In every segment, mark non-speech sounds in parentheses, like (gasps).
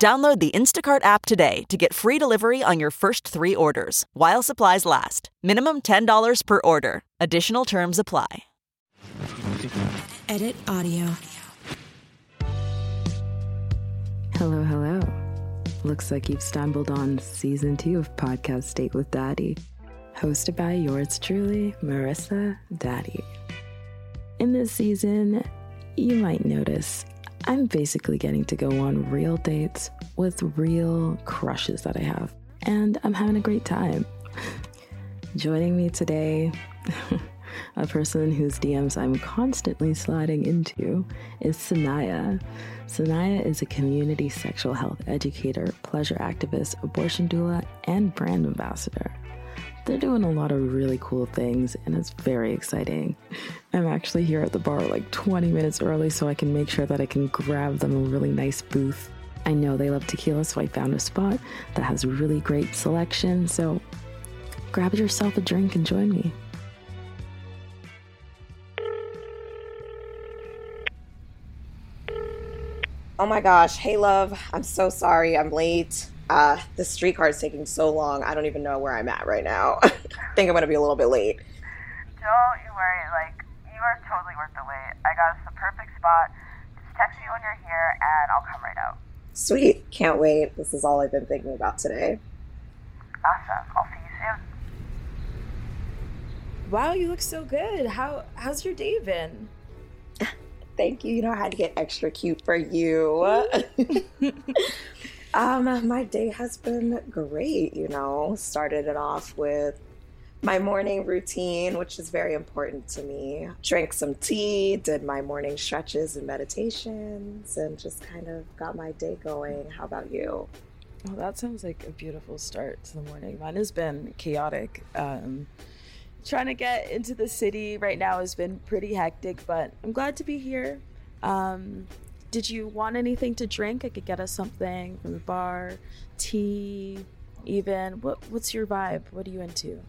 Download the Instacart app today to get free delivery on your first three orders while supplies last. Minimum $10 per order. Additional terms apply. Edit audio. Hello, hello. Looks like you've stumbled on season two of Podcast Date with Daddy, hosted by yours truly, Marisa Daddy. In this season, you might notice I'm basically getting to go on real dates with real crushes that I have, and I'm having a great time. (laughs) Joining me today, (laughs) a person whose DMs I'm constantly sliding into, is Saniyyah. Saniyyah is a community sexual health educator, pleasure activist, abortion doula, and brand ambassador. They're doing a lot of really cool things, and it's very exciting. I'm actually here at the bar like 20 minutes early so I can make sure that I can grab them a really nice booth. I know they love tequila, so I found a spot that has a really great selection. So grab yourself a drink and join me. Oh my gosh. Hey, love. I'm so sorry. I'm late. Uh, the streetcar is taking so long. I don't even know where I'm at right now. (laughs) I think I'm going to be a little bit late. Don't you worry. Like, you are totally worth the wait. I got us the perfect spot. Just text me when you're here and I'll come right out. Sweet. Can't wait. This is all I've been thinking about today. Awesome. I'll see you soon. Wow, you look so good. How how's your day been? (laughs) Thank you. You know, I had to get extra cute for you. (laughs) um, my day has been great, you know. Started it off with my morning routine, which is very important to me. Drank some tea, did my morning stretches and meditations, and just kind of got my day going. How about you? Well, that sounds like a beautiful start to the morning. Mine has been chaotic. Um, trying to get into the city right now has been pretty hectic, but I'm glad to be here. Um, did you want anything to drink? I could get us something from the bar, tea, even. What What's your vibe? What are you into?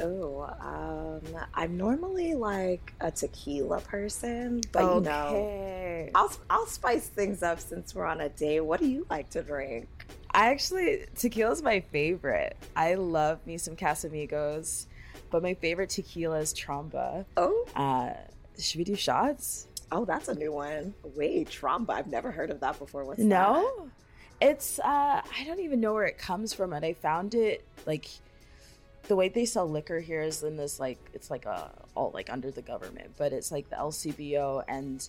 Oh, um, I'm normally like a tequila person, but okay. you know, I'll I'll spice things up since we're on a date. What do you like to drink? I actually tequila is my favorite. I love me some Casamigos, but my favorite tequila is Tromba. Oh, uh, should we do shots? Oh, that's a new one. Wait, Tromba. I've never heard of that before. What's no? That? It's uh I don't even know where it comes from and I found it like the way they sell liquor here is in this like it's like a all like under the government, but it's like the LCBO and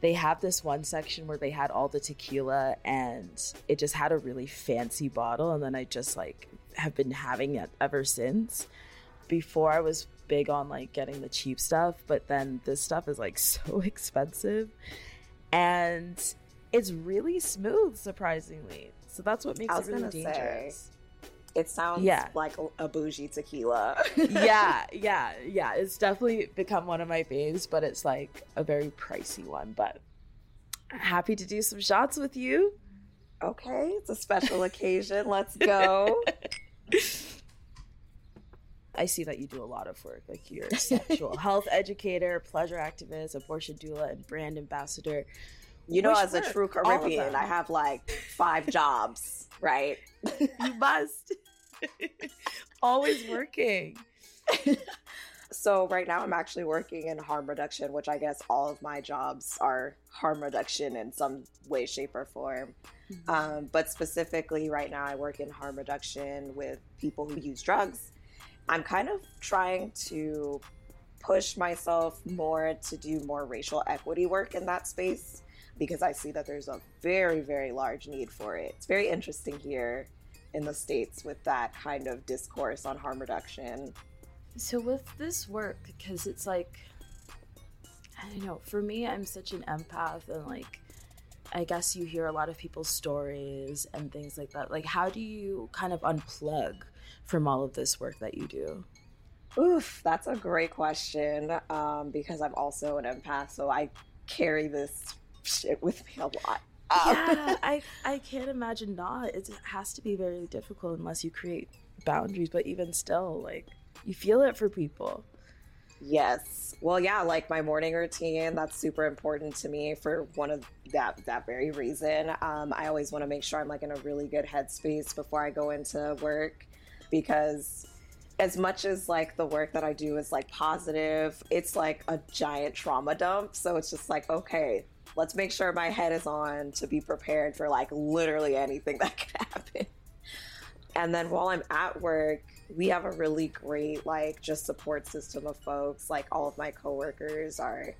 they have this one section where they had all the tequila and it just had a really fancy bottle and then I just like have been having it ever since. Before I was big on like getting the cheap stuff, but then this stuff is like (laughs) so expensive and it's really smooth surprisingly. So that's what makes it really dangerous. Say, it sounds yeah. like a bougie tequila. (laughs) yeah, (laughs) yeah, yeah. It's definitely become one of my faves, but it's like a very pricey one. But happy to do some shots with you. Okay, it's a special occasion. Let's go. I see that you do a lot of work. Like you're a sexual (laughs) health educator, pleasure activist, abortion doula, and brand ambassador. You know, as work, a true Caribbean, I have like five jobs, right? you must. (laughs) Always working. (laughs) so right now I'm actually working in harm reduction, which I guess all of my jobs are harm reduction in some way, shape, or form. Mm-hmm. Um, but specifically, right now, I work in harm reduction with people who use drugs. I'm kind of trying to push myself more to do more racial equity work in that space because I see that there's a very, very large need for it. It's very interesting here in the States with that kind of discourse on harm reduction. So, with this work, because it's like, I don't know, for me, I'm such an empath and like, I guess you hear a lot of people's stories and things like that. Like, how do you kind of unplug from all of this work that you do? Oof, that's a great question um, because I'm also an empath, so I carry this shit with me a lot. Um, yeah, (laughs) I I can't imagine not. It has to be very difficult unless you create boundaries. But even still, like you feel it for people. Yes. Well, yeah, like my morning routine, that's super important to me for one of that that very reason. Um, I always want to make sure I'm like in a really good headspace before I go into work because as much as like the work that I do is like positive, it's like a giant trauma dump. So it's just like, okay, let's make sure my head is on to be prepared for like literally anything (laughs) that could happen. And then while I'm at work, we have a really great like just support system of folks. Like all of my coworkers are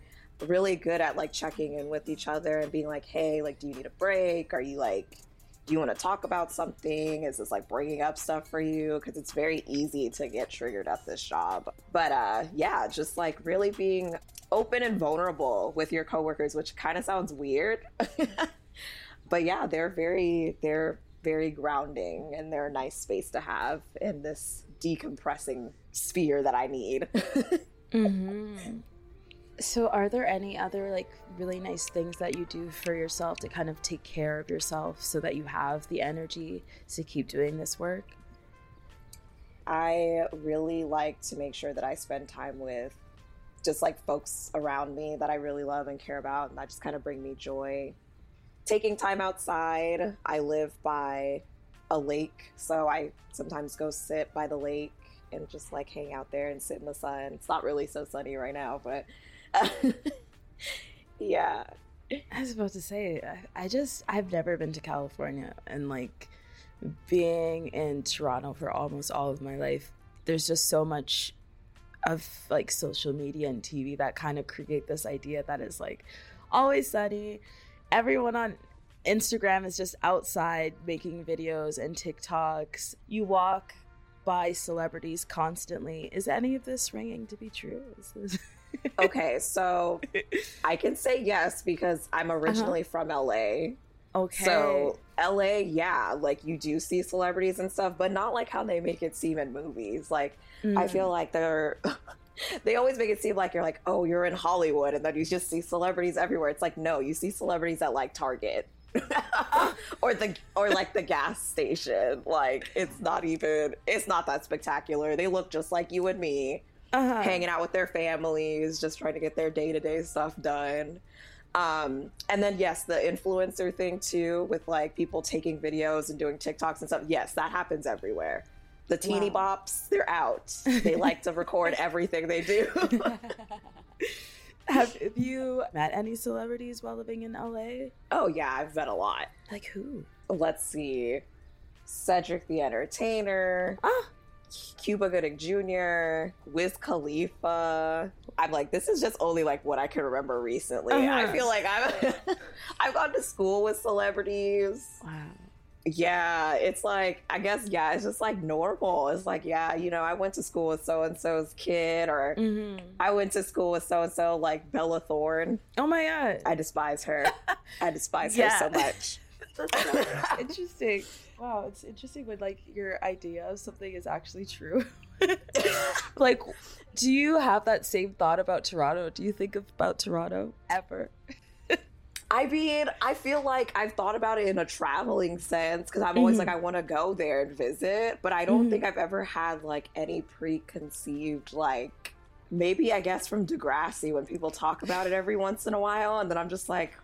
really good at like checking in with each other and being like, "Hey, like do you need a break? Are you like do you want to talk about something? Is this like bringing up stuff for you? Because it's very easy to get triggered at this job. But uh, yeah, just like really being open and vulnerable with your coworkers, which kind of sounds weird. (laughs) but yeah, they're very, they're very grounding and they're a nice space to have in this decompressing sphere that I need. (laughs) mm-hmm. So, are there any other like really nice things that you do for yourself to kind of take care of yourself so that you have the energy to keep doing this work? I really like to make sure that I spend time with just like folks around me that I really love and care about, and that just kind of bring me joy. Taking time outside, I live by a lake, so I sometimes go sit by the lake and just like hang out there and sit in the sun. It's not really so sunny right now, but (laughs) yeah. I was about to say, I just, I've never been to California and like being in Toronto for almost all of my life, there's just so much of like social media and TV that kind of create this idea that is like always sunny. Everyone on Instagram is just outside making videos and TikToks. You walk by celebrities constantly. Is any of this ringing to be true? Is this (laughs) okay, so (laughs) I can say yes because I'm originally uh-huh. from LA. Okay. So LA, yeah, like you do see celebrities and stuff, but not like how they make it seem in movies. Like mm. I feel like they're (laughs) they always make it seem like you're like, oh, you're in Hollywood and then you just see celebrities everywhere. It's like no, you see celebrities at like Target. (laughs) or the or like the gas station. Like it's not even it's not that spectacular. They look just like you and me uh-huh. hanging out with their families, just trying to get their day to day stuff done. Um, and then yes, the influencer thing too, with like people taking videos and doing TikToks and stuff. Yes, that happens everywhere. The teeny wow. bops, they're out. (laughs) They like to record everything they do. Have you met any celebrities while living in LA? Oh yeah, I've met a lot. Like who? Let's see. Cedric the Entertainer. Ah, Cuba Gooding Jr., Wiz Khalifa. I'm like, this is just only like what I can remember recently. Uh-huh. I feel like I've (laughs) I've gone to school with celebrities. Wow. Yeah, it's like I guess yeah, it's just like normal. It's like yeah, you know, I went to school with so and so's kid, or mm-hmm. I went to school with so and so, like Bella Thorne. Oh my god, I despise her. (laughs) I despise yeah. her so much. (laughs) That's interesting. Wow, it's interesting when like your idea of something is actually true. (laughs) like, do you have that same thought about Toronto? Do you think about Toronto ever? I mean, I feel like I've thought about it in a traveling sense because I'm always mm-hmm. like, I want to go there and visit, but I don't mm-hmm. think I've ever had like any preconceived, like, maybe I guess from Degrassi when people talk about it every once in a while. And then I'm just like,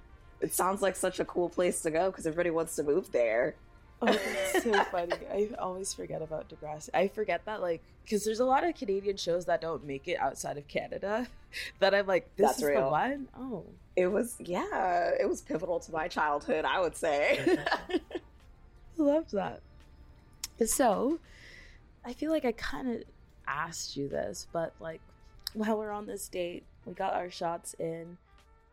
it sounds like such a cool place to go because everybody wants to move there. (laughs) Oh, that's so funny. I always forget about Degrassi. I forget that, like, because there's a lot of Canadian shows that don't make it outside of Canada. (laughs) That I'm like, this That's is the one. Oh, It was, yeah, it was pivotal to my childhood, I would say. (laughs) I love that. So, I feel like I kind of asked you this, but like, while we're on this date, we got our shots in.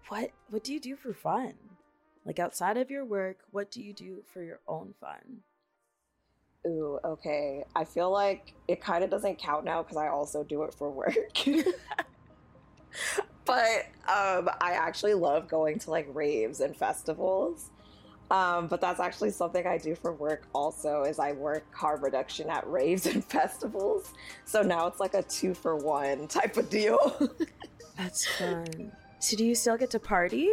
What What do you do for fun? Like outside of your work, what do you do for your own fun? Ooh, okay. I feel like it kind of doesn't count now because I also do it for work. (laughs) but um, I actually love going to like raves and festivals. Um, but that's actually something I do for work also is I work harm reduction at raves and (laughs) festivals. So now it's like a two for one type of deal. (laughs) That's fun. So, do you still get to party?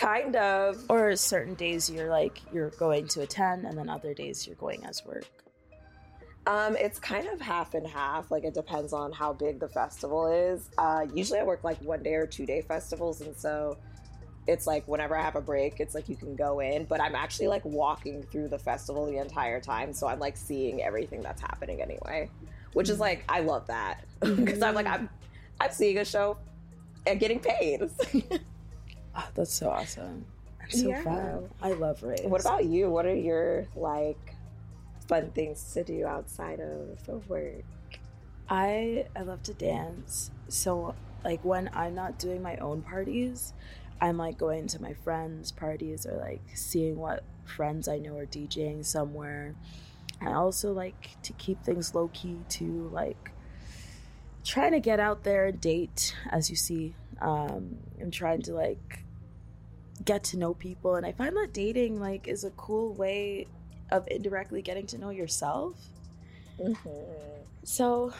Kind of. Or certain days you're like you're going to attend, and then other days you're going as work. Um, it's kind of half and half. Like it depends on how big the festival is. Uh, usually I work like one day or two day festivals, and so it's like whenever I have a break, it's like you can go in. But I'm actually like walking through the festival the entire time, so I'm like seeing everything that's happening anyway, which is like I love that (laughs) because I'm like I'm I'm seeing a show and getting paid. (laughs) Oh, that's so awesome. So Yeah. fun. I love raves. what about you? What are your like fun things to do outside of of work? I I love to dance. So like when I'm not doing my own parties, I'm like going to my friends' parties or like seeing what friends I know are DJing somewhere. I also like to keep things low key too, like trying to get out there and date as you see. Um I'm trying to like get to know people and I find that dating like is a cool way of indirectly getting to know yourself. Mm-hmm. So,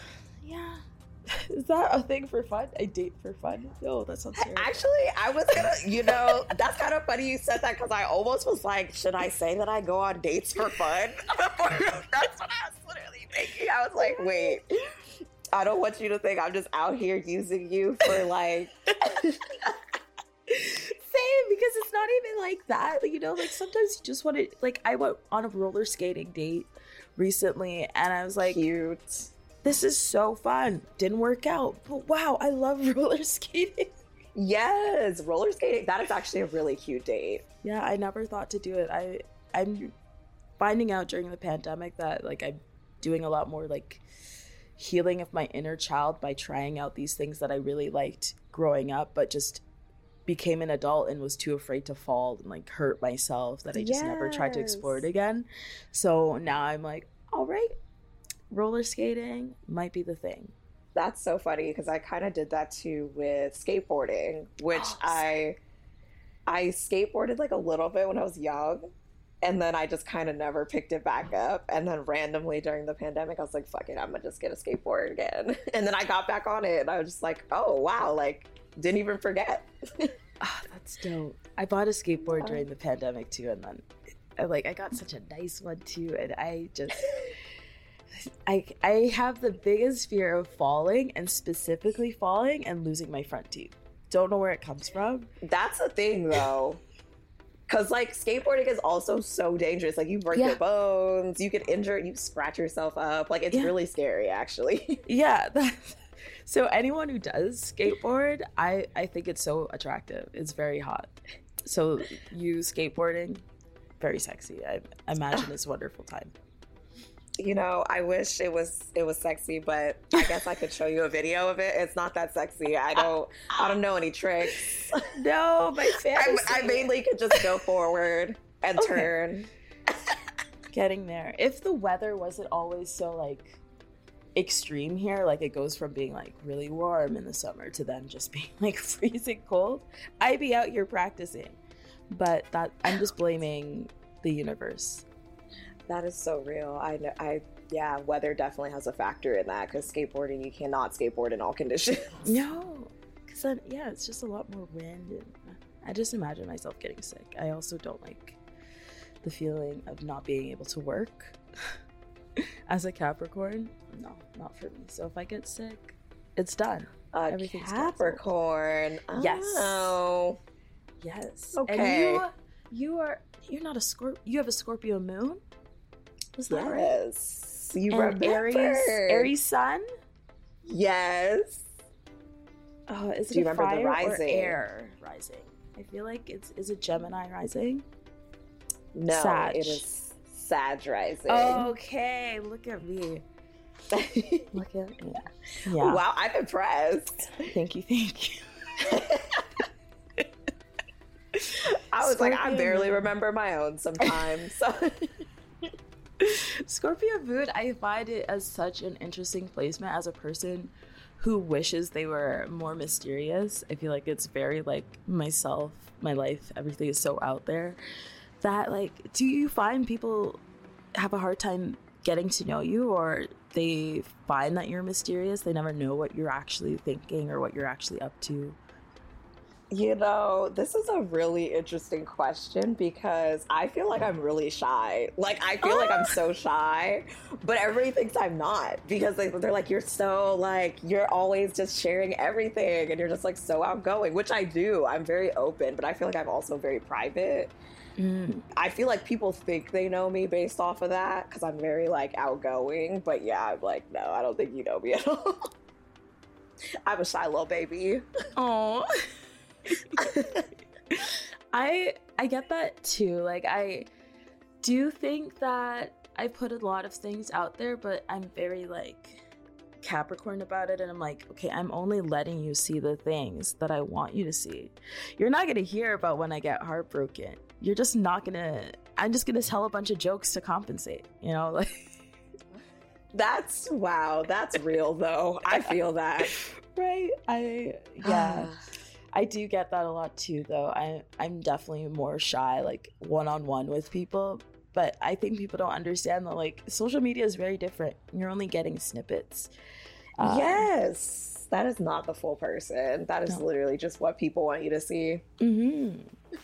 yeah. (laughs) Is that a thing for fun? I date for fun? No, that sounds. Actually, I was gonna, (laughs) you know, that's kind of funny you said that because I almost was like, should I say that I go on dates for fun? (laughs) that's what I was literally thinking. I was like, wait, I don't want you to think I'm just out here using you for like, Same, because it's not even like that. Like, you know, like sometimes you just want to, like, I went on a roller skating date recently and I was like, cute. this is so fun. Didn't work out, but wow, I love (laughs) roller skating. Yes, roller skating. That is actually a really cute date. Yeah, I never thought to do it. I, I'm finding out during the pandemic that, like, I'm doing a lot more, like, healing of my inner child by trying out these things that I really liked growing up, but just became an adult and was too afraid to fall and like hurt myself that I just never tried to explore it again. So now I'm like, all right, roller skating might be the thing. That's so funny because I kind of did that too with skateboarding, which Oh, (gasps) I I skateboarded like a little bit when I was young, and then I just kind of never picked it back up. And then randomly during the pandemic, I was like, "Fuck it, I'm gonna just get a skateboard again." (laughs) And then I got back on it, and I was just like, "Oh wow!" Like didn't even forget. Ah, that's dope. I bought a skateboard during the pandemic too, and then I, like I got such a nice one too, and I just I I have the biggest fear of falling and specifically falling and losing my front teeth. Don't know where it comes from. That's the thing (laughs) though. Cause like skateboarding is also so dangerous. Like you break Yeah. your bones, you get injured, you scratch yourself up. Like it's Yeah. really scary actually. (laughs) Yeah. (laughs) That, so anyone who does skateboard, I I think it's so attractive. It's very hot. So you skateboarding, very sexy. I imagine it's a wonderful time. you know, I wish it was it was sexy, but I guess I could show you a video of it. It's not that sexy. I don't I don't know any tricks. (laughs) No, my I. I mainly could just go forward and Okay. turn. getting there. If the weather wasn't always so like extreme here, like it goes from being like really warm in the summer to then just (laughs) being like freezing cold, I'd be out here practicing. But that I'm just blaming the universe. That is so real. I know. I yeah, weather definitely has a factor in that because skateboarding you cannot skateboard in all (laughs) conditions. No, because then yeah, it's just a lot more wind, and I just imagine myself getting sick. I also don't like the feeling of not being able to work (laughs) (laughs) as a Capricorn. No, not for me. So if I get sick, it's done. A Everything's canceled. Capricorn. Yes. Oh. Yes. Okay. And you, you are you're not a Scorp. You have a Scorpio moon. Was that right? Yes. You And remember. Aries, Aries Sun. Yes. Oh, is it Do you remember the rising? air rising? I feel like it's is it Gemini rising? No, Sag. it is Sag rising. Okay, look at me. (laughs) Look at me. Yeah. Wow, I'm impressed. Thank you. Thank you. (laughs) I was like, I barely remember my own sometimes. So Scorpio moon, I find it as such an interesting placement as a person who wishes they were more mysterious. I feel like it's very like myself, my life, everything is so out there that like do you find people have a hard time getting to know you or they find that you're mysterious, they never know what you're actually thinking or what you're actually up to? You know, this is a really interesting question because I feel like I'm really shy. Like, I feel like I'm so (laughs) shy, but everybody thinks I'm not because they, they're like, you're so, like, you're always just sharing everything and you're just, like, so outgoing, which I do. I'm very open, but I feel like I'm also very private. Mm-hmm. I feel like people think they know me based off of that because I'm very, like, outgoing, but yeah, I'm like, no, I don't think you know me at all. (laughs) I'm a shy little baby. Oh. (laughs) I I get that too. Like I do think that I put a lot of things out there, but I'm very like Capricorn about it and I'm like, okay, I'm only letting you see the things that I want you to see. You're not going to hear about when I get heartbroken. You're just not to I'm just to tell a bunch of jokes to compensate, you know? (laughs) Like That's wow. That's real though. I (laughs) feel that. right? I yeah. (sighs) I do get that a lot too, though. I I'm definitely more shy, like one on one with people. But I think people don't understand that like social media is very different. You're only getting snippets. Um, yes. That is not the full person. That is No. literally just what people want you to see. hmm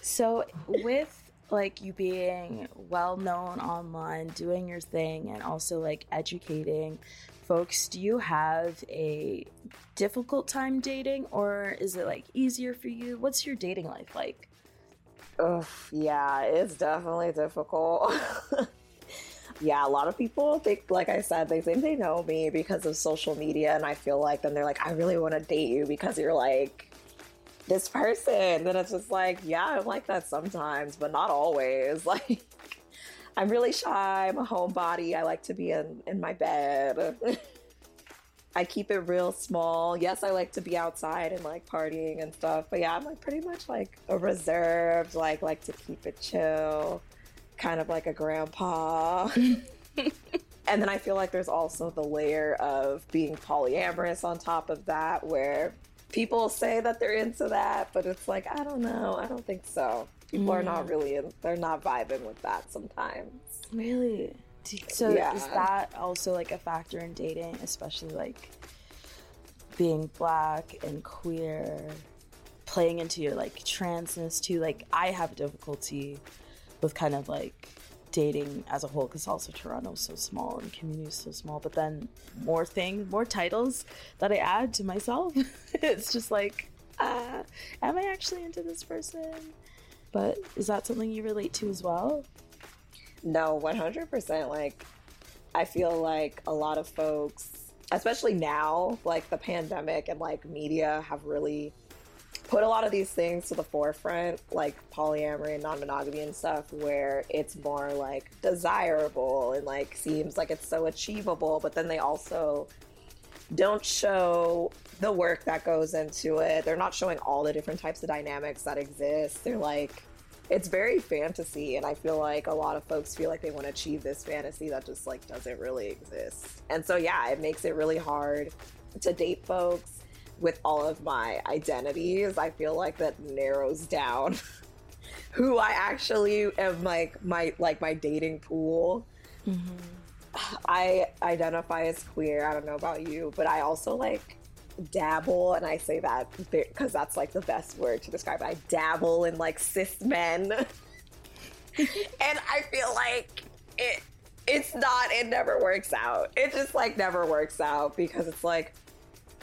So with like you being well known online, doing your thing, and also like educating folks, do you have a difficult time dating, or is it like easier for you? What's your dating life like? Ugh, yeah, it's definitely difficult. (laughs) yeah, a lot of people think, like I said, they think they know me because of social media, and I feel like then they're like, I really want to date you because you're like this person. Then it's just like, yeah, I'm like that sometimes, but not always. (laughs) Like, I'm really shy. I'm a homebody. I like to be in, in my bed. (laughs) I keep it real small. Yes, I like to be outside and like partying and stuff. But yeah, I'm like pretty much like a reserved, like like to keep it chill, kind of like a grandpa. (laughs) and then I feel like there's also the layer of being polyamorous on top of that where people say that they're into that, but it's like I don't know. I don't think so. People are not mm. really in, they're not vibing with that sometimes. Really? So Yeah. is that also like a factor in dating, especially like being black and queer, playing into your like transness too? Like I have difficulty with kind of like dating as a whole because also Toronto's so small and community so small. But then more things, more titles that I add to myself, (laughs) it's just like, uh, am I actually into this person? But is that something you relate to as well? No, 100%. Like, I feel like a lot of folks, especially now, like the pandemic and like media have really put a lot of these things to the forefront, like polyamory and non monogamy and stuff, where it's more like desirable and like seems like it's so achievable, but then they also don't show the work that goes into it. They're not showing all the different types of dynamics that exist. They're like, it's very fantasy, and I feel like a lot of folks feel like they want to achieve this fantasy that just like doesn't really exist. And so, yeah, it makes it really hard to date folks with all of my identities. I feel like that narrows down (laughs) who I actually am like my like my dating pool. Mm-hmm. I identify as queer. I don't know about you, but I also like dabble, and I say that because that's like the best word to describe it. I dabble in like cis men, (laughs) and I feel like it. It's not. It never works out. It just like never works out because it's like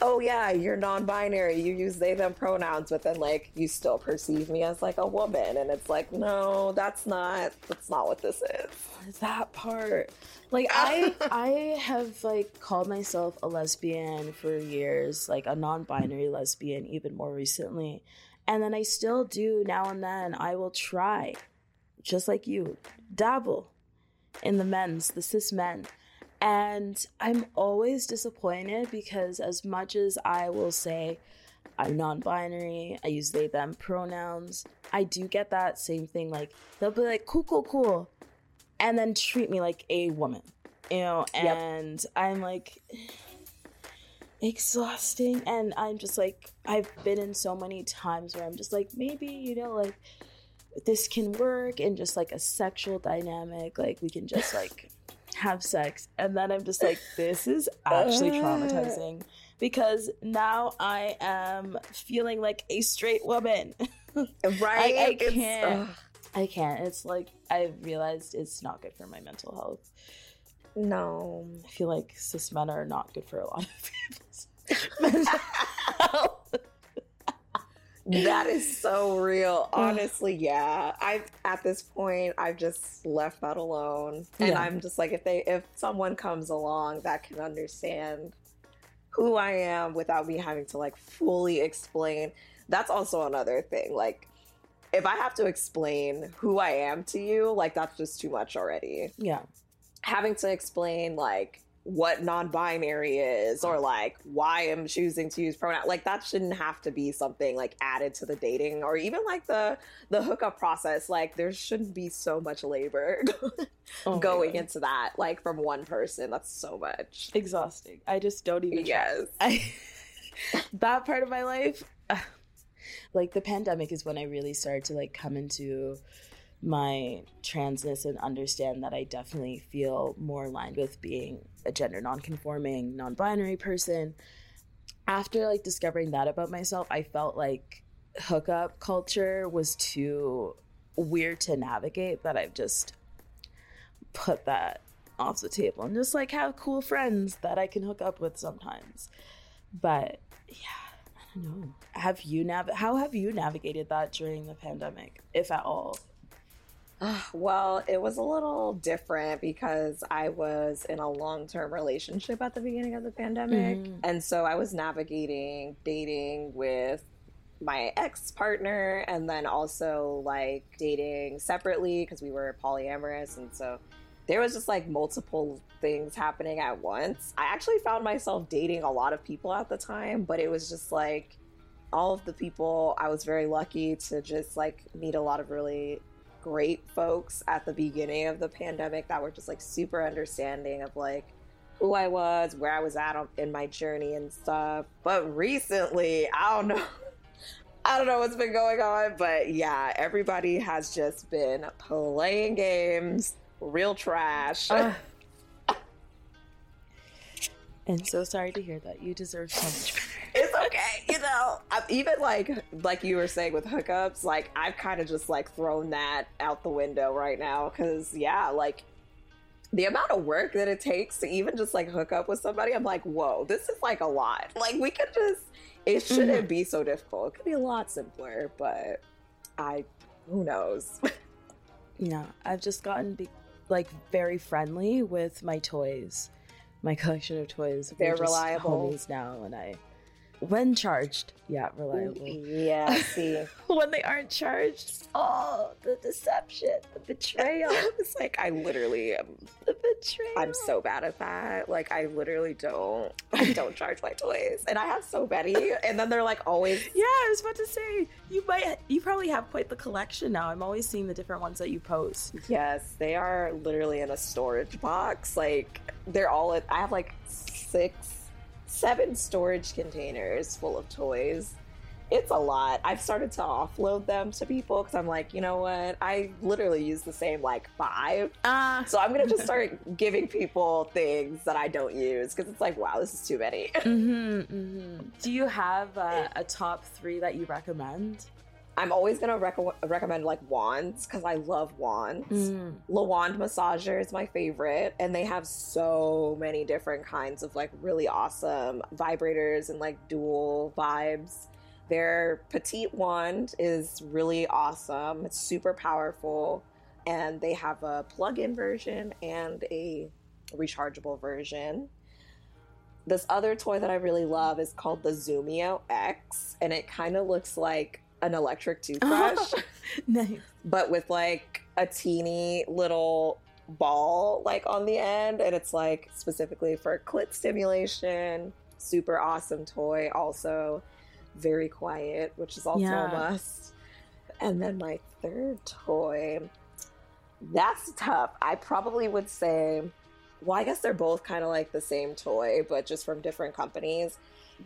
oh yeah, you're non-binary, you use they them pronouns, but then like you still perceive me as like a woman, and it's like no, that's not that's not what this is. That part, like I (laughs) I have like called myself a lesbian for years, like a non-binary lesbian, even more recently, and then I still do now and then. I will try, just like you, dabble in the men's, the cis men. And I'm always disappointed because, as much as I will say I'm non binary, I use they, them pronouns, I do get that same thing. Like, they'll be like, cool, cool, cool. And then treat me like a woman, you know? And yep. I'm like, exhausting. And I'm just like, I've been in so many times where I'm just like, maybe, you know, like, this can work in just like a sexual dynamic. Like, we can just like have sex. And then I'm just like, this is actually (laughs) traumatizing because now I am feeling like a straight woman. right? (laughs) I, I can't. I can't. It's like I realized it's not good for my mental health. No. I feel like cis men are not good for a lot of (laughs) people's mental health that is so real. (sighs) Honestly, yeah. I've at this point I've just left that alone. And yeah. I'm just like if they if someone comes along that can understand who I am without me having to like fully explain. That's also another thing. Like if I have to explain who I am to you, like that's just too much already. Yeah. Having to explain like what non-binary is or like why I'm choosing to use pronoun like that shouldn't have to be something like added to the dating or even like the the hookup process. Like there shouldn't be so much labor (laughs) oh going into that like from one person. That's so much. Exhausting. I just don't even yes. I, (laughs) that part of my life (sighs) like the pandemic is when I really started to like come into my transness and understand that I definitely feel more aligned with being a gender nonconforming, non-binary person. After like discovering that about myself, I felt like hookup culture was too weird to navigate that I've just put that off the table and just like have cool friends that I can hook up with sometimes. But yeah, I don't know. Have you nav how have you navigated that during the pandemic, if at all? Well, it was a little different because I was in a long term relationship at the beginning of the pandemic. Mm-hmm. And so I was navigating dating with my ex partner and then also like dating separately because we were polyamorous. And so there was just like multiple things happening at once. I actually found myself dating a lot of people at the time, but it was just like all of the people I was very lucky to just like meet a lot of really great folks at the beginning of the pandemic that were just like super understanding of like who I was, where I was at in my journey and stuff. But recently, I don't know. (laughs) I don't know what's been going on, but yeah, everybody has just been playing games, real trash. Uh, (laughs) and so sorry to hear that. You deserve so much better it's okay. You know, (laughs) I've even like like you were saying with hookups, like I've kind of just like thrown that out the window right now because yeah, like the amount of work that it takes to even just like hook up with somebody, I'm like, whoa, this is like a lot. Like we could just, it shouldn't mm-hmm. be so difficult. It could be a lot simpler, but I, who knows? (laughs) yeah, I've just gotten be- like very friendly with my toys, my (laughs) collection of toys. They're reliable homies now, and I when charged, yeah, reliable. Yeah, see. (laughs) when they aren't charged, oh, the deception, the betrayal. (laughs) it's like I literally am the betrayal. I'm so bad at that. Like I literally don't I don't (laughs) charge my toys. And I have so many. And then they're like always Yeah, I was about to say you might you probably have quite the collection now. I'm always seeing the different ones that you post. Yes, they are literally in a storage box. Like they're all I have like six seven storage containers full of toys. It's a lot. I've started to offload them to people because I'm like, you know what? I literally use the same like five. Uh. So I'm going to just (laughs) start giving people things that I don't use because it's like, wow, this is too many. Mm-hmm, (laughs) mm-hmm. Do you have uh, a top three that you recommend? I'm always gonna rec- recommend like wands because I love wands. Mm. Le Wand Massager is my favorite, and they have so many different kinds of like really awesome vibrators and like dual vibes. Their petite wand is really awesome. It's super powerful, and they have a plug-in version and a rechargeable version. This other toy that I really love is called the Zumio X, and it kind of looks like an electric toothbrush (laughs) nice. but with like a teeny little ball like on the end and it's like specifically for clit stimulation. Super awesome toy. Also very quiet which is also Yeah. a must. And then my third toy that's tough. I probably would say well i guess they're both kind of like the same toy but just from different companies.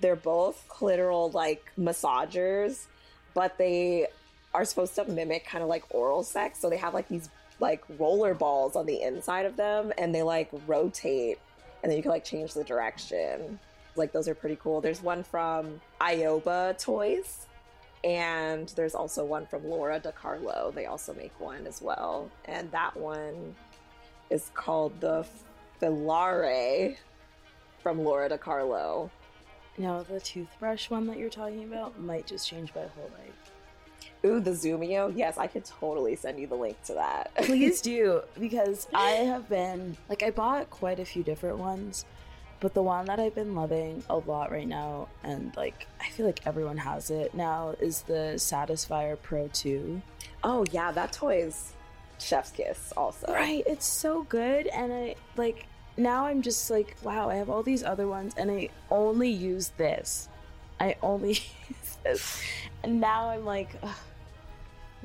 They're both clitoral like massagers but they are supposed to mimic kind of like oral sex. So they have like these like roller balls on the inside of them and they like rotate and then you can like change the direction. Like those are pretty cool. There's one from Ioba Toys and there's also one from Lora DiCarlo. They also make one as well. And that one is called the Filare from Lora DiCarlo. Now the toothbrush one that you're talking about might just change my whole life. Ooh, the Zumio. Yes, I could totally send you the link to that. Please (laughs) do because I have been like I bought quite a few different ones, but the one that I've been loving a lot right now, and like I feel like everyone has it now, is the Satisfyer Pro 2. Oh yeah, that toy is chef's kiss also. Right, it's so good, and I like now I'm just like, wow, I have all these other ones, and I only use this. I only (laughs) use this, and now I'm like,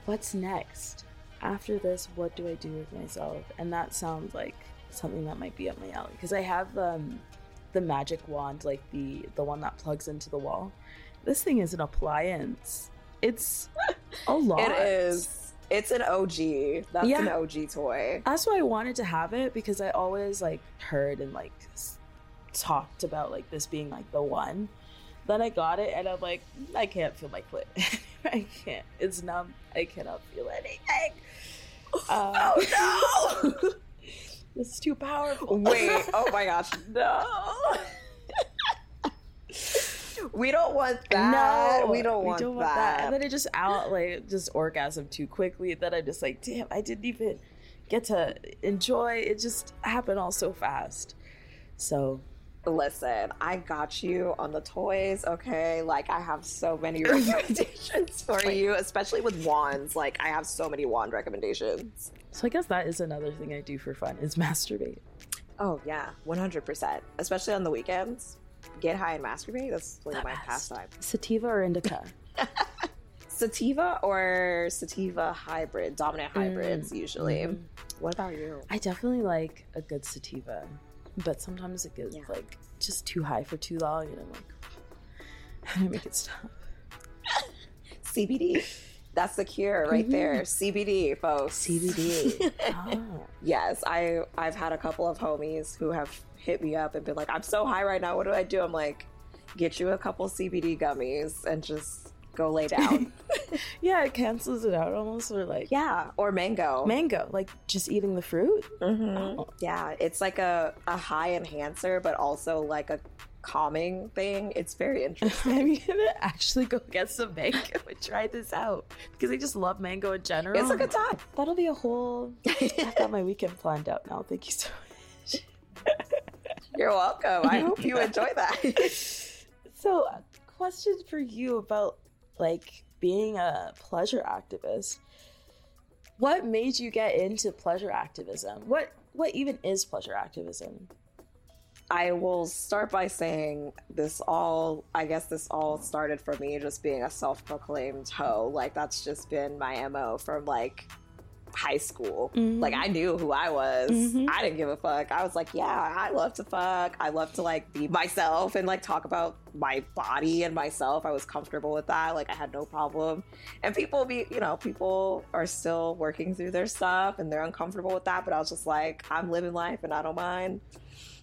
what's next? After this, what do I do with myself? And that sounds like something that might be up my alley because I have um, the magic wand, like the the one that plugs into the wall. This thing is an appliance. It's (laughs) a lot. It is. It's an OG. That's Yeah. an OG toy. That's why I wanted to have it because I always like heard and like talked about like this being like the one. Then I got it and I'm like, I can't feel my clit. (laughs) I can't. It's numb. I cannot feel anything. Um, (laughs) Oh no! (laughs) it's too powerful. Wait. Oh my gosh. No. We don't want that. No, we don't want that. And then it just out like just orgasm too quickly. And Then I'm just like, damn, I didn't even get to enjoy. It just happened all so fast. So Listen, I got you on the toys, okay? Like, I have so many (laughs) recommendations for you, especially with wands. Like, I have so many wand recommendations. So I guess that is another thing I do for fun is masturbate. Oh, yeah, 100%. Especially on the weekends. Get high and masturbate. That's like my pastime. Sativa or indica? (laughs) Sativa or sativa hybrid, dominant hybrids, usually. mhm. What about you? I definitely like a good sativa, but sometimes it gets Yeah. like just too high for too long, and I'm like, how (laughs) do I make it stop? CBD. That's the cure right there. CBD, folks. CBD. (laughs) oh. Yes, I I've had a couple of homies who have hit me up and been like, "I'm so high right now. What do I do?" I'm like, "Get you a couple CBD gummies and just go lay down." (laughs) Yeah, it cancels it out almost, or like yeah, or mango. mango, like just eating the fruit. Mhm. Oh. Yeah, it's like a a high enhancer, but also like a calming thing. It's very (laughs) interesting. I'm gonna actually go get some mango and try this out because I just love mango in general. it's a good time. That'll be a whole. (laughs) I've got my weekend planned out now. Thank you so much. You're welcome. I hope you enjoy that. (laughs) So, a question for you about like being a pleasure activist. What made you get into pleasure activism? What what even is pleasure activism? I will start by saying this all, I guess this all started for me just being a self proclaimed hoe. Like, that's just been my MO from like high school. Mhm. Like, I knew who I was. Mhm. I didn't give a fuck. I was like, yeah, I love to fuck. I love to like be myself and like talk about my body and myself. I was comfortable with that. Like, I had no problem. And people be, you know, people are still working through their stuff and they're uncomfortable with that. But I was just like, I'm living life and I don't mind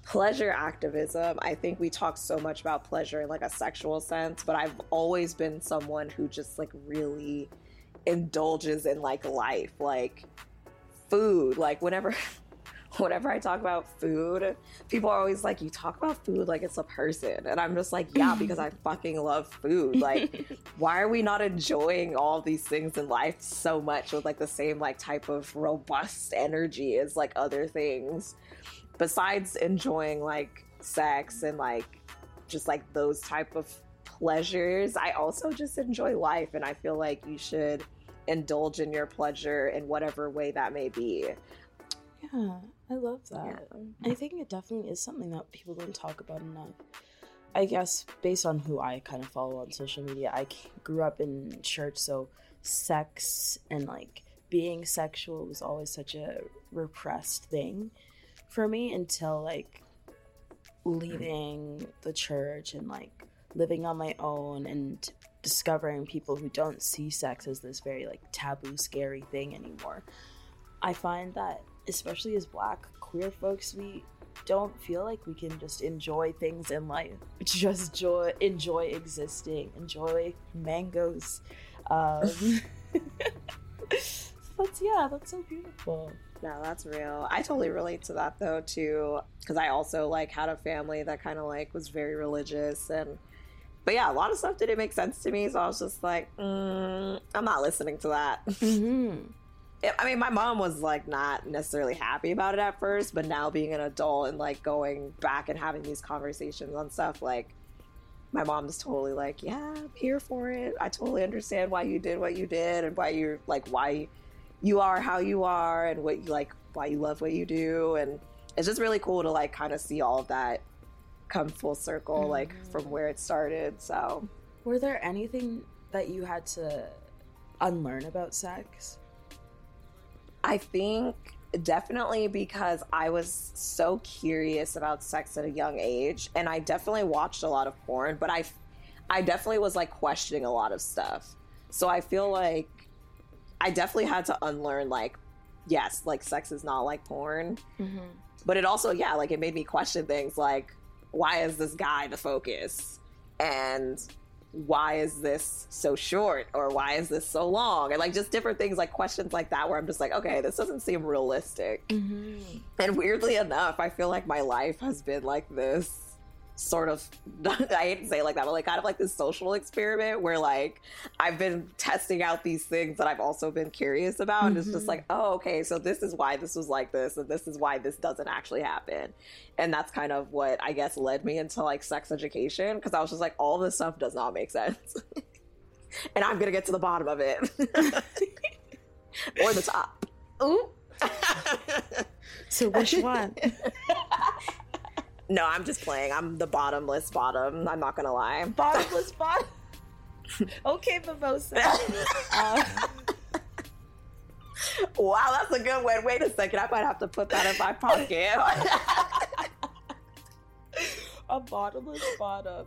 pleasure activism i think we talk so much about pleasure in like a sexual sense but i've always been someone who just like really indulges in like life, like food, like whenever (laughs) whenever I talk about food, people are always like, You talk about food like it's a person. And I'm just like, Yeah, (laughs) because I fucking love food. Like, (laughs) why are we not enjoying all these things in life so much with like the same like type of robust energy as like other things? Besides enjoying like sex and like just like those type of pleasures, I also just enjoy life and I feel like you should indulge in your pleasure in whatever way that may be. Yeah, I love that. I think it definitely is something that people don't talk about enough. I guess based on who I kind of follow on social media, I grew up in church, so sex and like being sexual was always such a repressed thing for me until like leaving the church and like living on my own and discovering people who don't see sex as this very like taboo scary thing anymore i find that especially as black queer folks we don't feel like we can just enjoy things in life (laughs) just joy enjoy existing enjoy mangoes um (laughs) (laughs) that's yeah that's so beautiful No, that's real. I totally relate to that though too, because I also like had a family that kind of like was very religious and. But yeah, a lot of stuff didn't make sense to me, so I was just like, mm, I'm not listening to that. mm-hmm. (laughs) I mean, my mom was like not necessarily happy about it at first, but now being an adult and like going back and having these conversations on stuff, like my mom is totally like, yeah, I'm here for it. I totally understand why you did what you did and why you're like why you are how you are and what you like why you love what you do and it's just really cool to like kind of see all of that come full circle like mm. from where it started. So Were there anything that you had to unlearn about sex? I think definitely because I was so curious about sex at a young age, and I definitely watched a lot of porn, but I, I definitely was like questioning a lot of stuff. So I feel like I definitely had to unlearn like, yes, like sex is not like porn, mm-hmm. but it also yeah, like it made me question things like, why is this guy the focus, and why is this so short? Or why is this so long? And like just different things like questions like that where i'm just like okay this doesn't seem realistic. Mm-hmm. And weirdly enough i feel like my life has been like this sort of (laughs) i hate to say it like that but like kind of like this social experiment where like i've been testing out these things that i've also been curious about and it's just mm-hmm. like oh okay so this is why this was like this and this is why this doesn't actually happen. And that's kind of what i guess led me into like sex education because i was just like all this stuff does not make sense. (laughs) And i'm gonna get to the bottom of it. (laughs) Or the top. Ooh So which one? No i'm just playing i'm the bottomless bottom i'm not gonna lie Bottomless bottom. (laughs) okay, Mimosa. Uh, (laughs) wow that's a good one wait a second i might have to put that in my pocket (laughs) a bottomless bottom.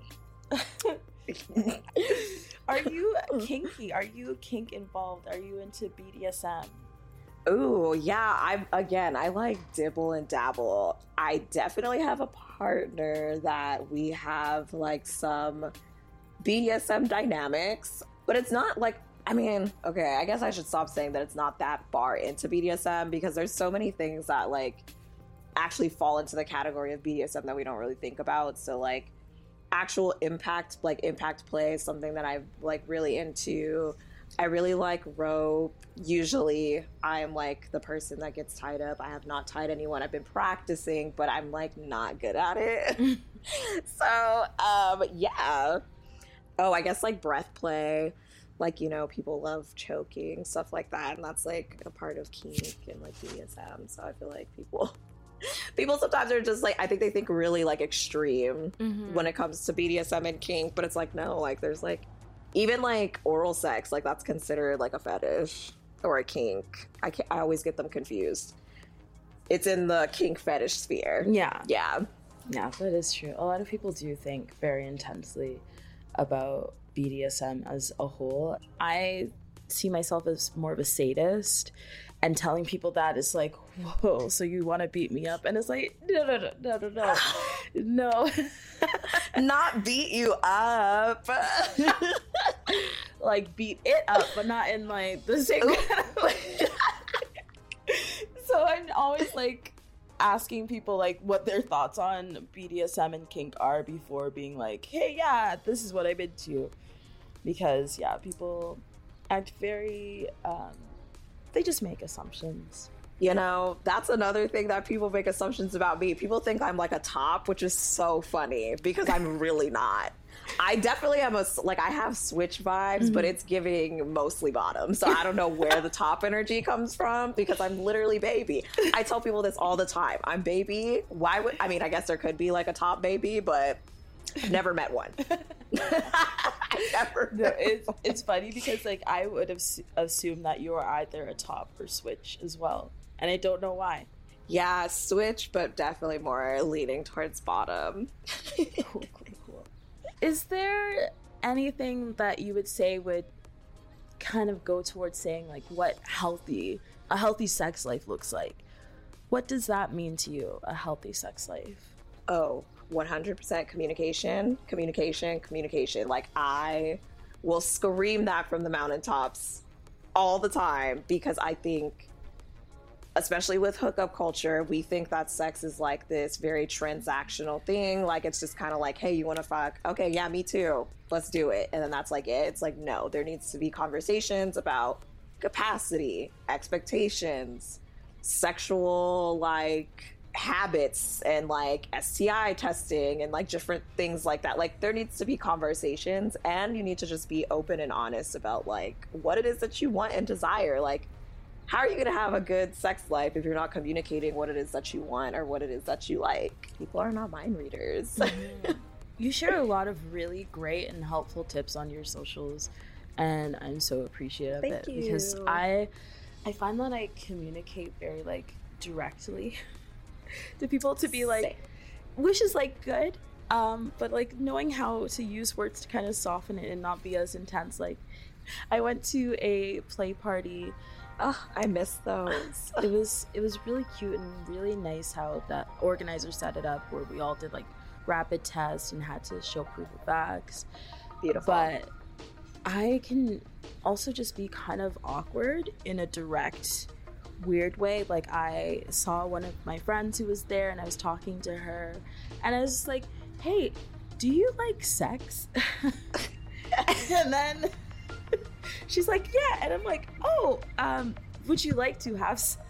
Are you kinky? Are you kink involved? Are you into BDSM? Ooh, yeah. I'm again, I like dibble and dabble. I definitely have a partner that we have like some BDSM dynamics, but it's not like I mean, okay, I guess I should stop saying that it's not that far into BDSM because there's so many things that like actually fall into the category of BDSM that we don't really think about. So like actual impact, like impact play is something that I'm like really into. I really like rope. Usually, I'm like the person that gets tied up. I have not tied anyone. I've been practicing, but I'm like not good at it. (laughs) so, um, yeah. Oh, I guess like breath play. Like, you know, people love choking, stuff like that. And that's like a part of kink and like BDSM. So I feel like people. (laughs) People sometimes are just like I think they think really like extreme when it comes to BDSM and kink, but it's like no, like there's like even like oral sex, like that's considered like a fetish or a kink. I can I always get them confused. It's in the kink fetish sphere. Yeah. Yeah. Yeah, that is true. A lot of people do think very intensely about BDSM as a whole. I see myself as more of a sadist, and telling people that is like, whoa, so you want to beat me up? And it's like, no, no, no, no, no, no. (sighs) no. (laughs) Not beat you up. (laughs) like beat it up, but not in like the same kind of way. (laughs) so I'm always like asking people like what their thoughts on BDSM and kink are before being like, hey, yeah, this is what I'm into. Because yeah, people act very um they just make assumptions. You know, that's another thing that people make assumptions about me. People think I'm like a top, which is so funny because I'm (laughs) really not. I definitely am a like I have switch vibes, mm-hmm. but it's giving mostly bottom. So I don't know where the top energy comes from because I'm literally baby. I tell people this all the time. I'm baby. Why would I mean? I guess there could be like a top baby, but I've never met one. (laughs) (laughs) (laughs) never. (laughs) No, it's it's funny because like I would have assumed that you are either a top or switch as well and I don't know why. Yeah, switch, but definitely more leaning towards bottom. (laughs) cool, cool, cool. Is there anything that you would say would kind of go towards saying like what healthy a healthy sex life looks like? What does that mean to you, a healthy sex life? Oh, 100% communication, communication, communication. Like I will scream that from the mountaintops all the time because I think especially with hookup culture, we think that sex is like this very transactional thing. Like it's just kind of like, hey, you want to fuck? Okay, yeah, me too. Let's do it. And then that's like it. It's like, no, there needs to be conversations about capacity, expectations, sexual like habits and like STI testing and like different things like that. Like there needs to be conversations and you need to just be open and honest about like what it is that you want and desire. Like how are you going to have a good sex life if you're not communicating what it is that you want or what it is that you like? People are not mind readers. Mm-hmm. (laughs) you share a lot of really great and helpful tips on your socials, and I'm so appreciative Thank of it you. because I I find that I communicate very like directly (laughs) (laughs) to people to be like, Same. which is like good. Um, but like knowing how to use words to kind of soften it and not be as intense. Like, I went to a play party Oh, I miss those. (laughs) it was it was really cute and really nice how that organizer set it up where we all did like rapid tests and had to show proof of facts. Beautiful. But I can also just be kind of awkward in a direct weird way. Like I saw one of my friends who was there and I was talking to her and I was just like, "Hey, do you like sex?" (laughs) and then (laughs) she's like, yeah. And I'm like, oh, um, would you like to have sex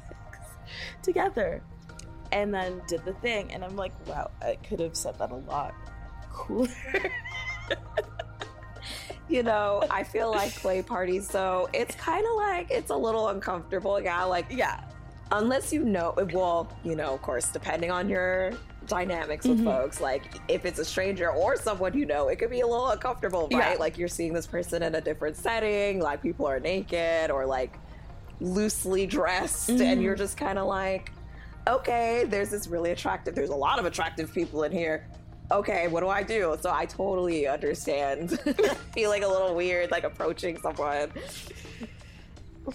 together? And then did the thing. And I'm like, wow, I could have said that a lot cooler. (laughs) you know, I feel like play parties, so it's kind of like it's a little uncomfortable. Yeah, like, yeah. Unless you know, well, you know, of course, depending on your dynamics with mm-hmm. folks. Like if it's a stranger or someone you know, it could be a little uncomfortable, right? Yeah. Like you're seeing this person in a different setting, like people are naked or like loosely dressed, mm-hmm. and you're just kind of like, okay, there's this really attractive, there's a lot of attractive people in here. Okay, what do I do? So I totally understand (laughs) feeling a little weird, like approaching someone.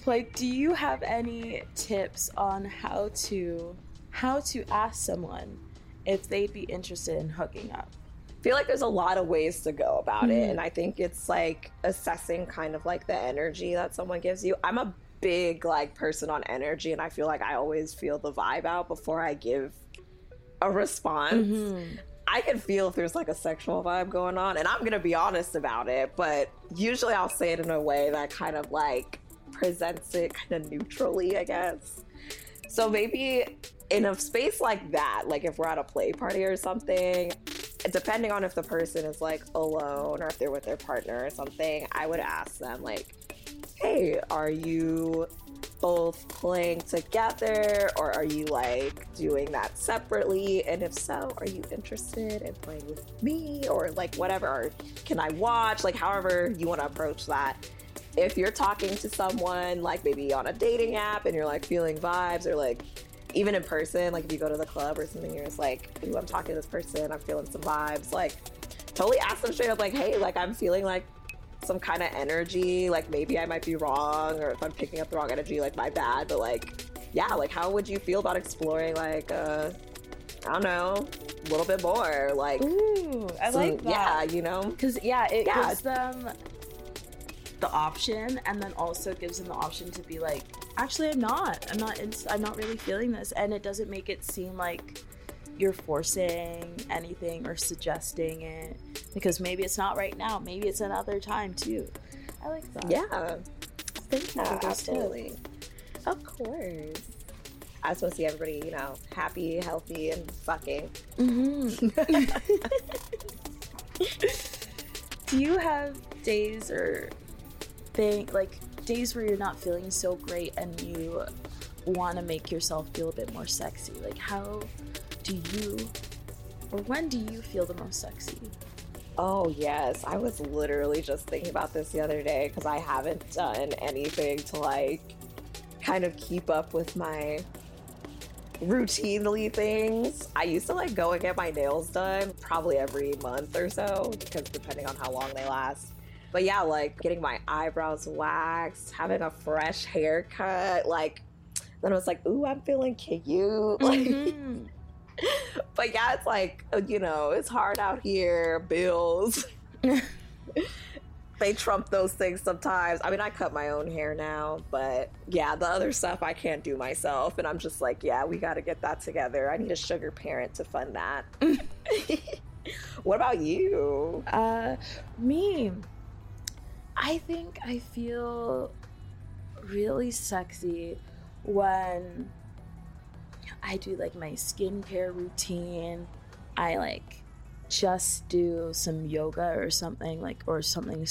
Like, do you have any tips on how to how to ask someone if they'd be interested in hooking up? I feel like there's a lot of ways to go about mm-hmm. it. And I think it's like assessing kind of like the energy that someone gives you. I'm a big like person on energy and I feel like I always feel the vibe out before I give a response. Mm-hmm. I can feel if there's like a sexual vibe going on and I'm to be honest about it, but usually I'll say it in a way that kind of like presents it kind of neutrally, I guess. So maybe in a space like that, like if we're at a play party or something, depending on if the person is like alone or if they're with their partner or something, I would ask them, like, hey, are you both playing together or are you like doing that separately? And if so, are you interested in playing with me or like whatever? Or can I watch? Like, however you want to approach that. If you're talking to someone, like maybe on a dating app and you're like feeling vibes or like even in person, like if you go to the club or something, you're just like, ooh, I'm talking to this person, I'm feeling some vibes. Like, totally ask them straight up, like, hey, like I'm feeling like some kind of energy. Like maybe I might be wrong, or if I'm picking up the wrong energy, like my bad. But like, yeah, like how would you feel about exploring like uh I don't know, a little bit more? Like, ooh, I some, like that. Yeah, you know, because yeah, it yeah. gives them the option and then also gives them the option to be like actually i'm not i'm not in, i'm not really feeling this and it doesn't make it seem like you're forcing anything or suggesting it because maybe it's not right now maybe it's another time too i like that Yeah. thank you Yeah, for this tip. absolutely. Of course. I just want to see everybody, you know, happy, healthy, and fucking. Mm-hmm. (laughs) do you have days or thing like days where you're not feeling so great and you want to make yourself feel a bit more sexy like how do you or when do you feel the most sexy Oh, yes. I was literally just thinking about this the other day because I haven't done anything to like kind of keep up with my routinely things. I used to like go and get my nails done probably every month or so because depending on how long they last. But yeah, like getting my eyebrows waxed, having a fresh haircut, like then I was like, ooh, I'm feeling cute. (laughs) Like Mm-hmm. (laughs) but yeah, it's like you know, it's hard out here. Bills, (laughs) they trump those things sometimes. I mean, I cut my own hair now, but yeah, the other stuff I can't do myself, and I'm just like, yeah, we got to get that together. I need a sugar parent to fund that. (laughs) what about you? Uh, me, I think I feel really sexy when I do like my skincare routine. I like just do some yoga or something like, or something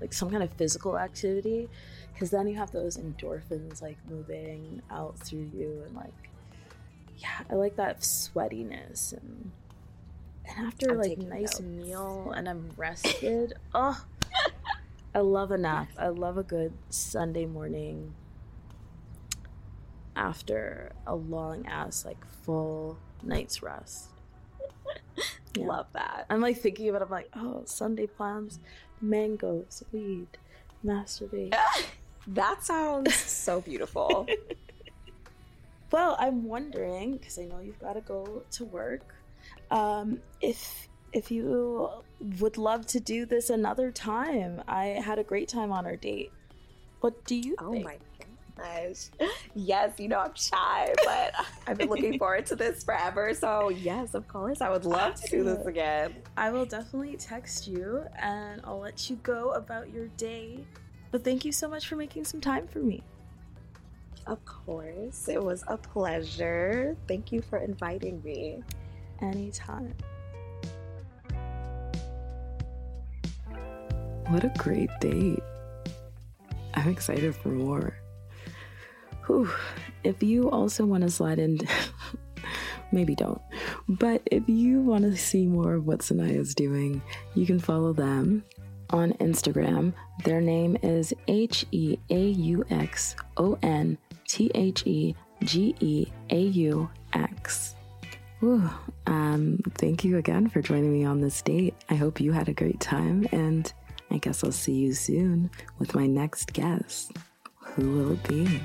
like some kind of physical activity, because then you have those endorphins like moving out through you and like, yeah, I like that sweatiness and. And after I'm like nice notes. meal (laughs) and I'm rested, oh, I love a nap. I love a good Sunday morning after a long ass like full night's rest. (laughs) Yeah. Love that. I'm like thinking about it, I'm like, oh, Sunday plans, mangoes, weed, masturbate. (laughs) That sounds so beautiful. (laughs) Well, I'm wondering because I know you've got to go to work. Um, if if you would love to do this another time, I had a great time on our date. What do you Oh think? my gosh. Yes, you know, I'm shy, but I've been looking (laughs) forward to this forever. So, yes, of course, I would love to do this again. I will definitely text you and I'll let you go about your day. But thank you so much for making some time for me. Of course, it was a pleasure. Thank you for inviting me. Anytime. What a great date. I'm excited for more. Whew. If you also want to slide in, (laughs) maybe don't. But if you want to see more of what Saniyyah's doing, you can follow them on Instagram. Their name is H E A U X O N T H E G E A U X. Um, thank you again for joining me on this date. I hope you had a great time, and I guess I'll see you soon with my next guest. Who will it be?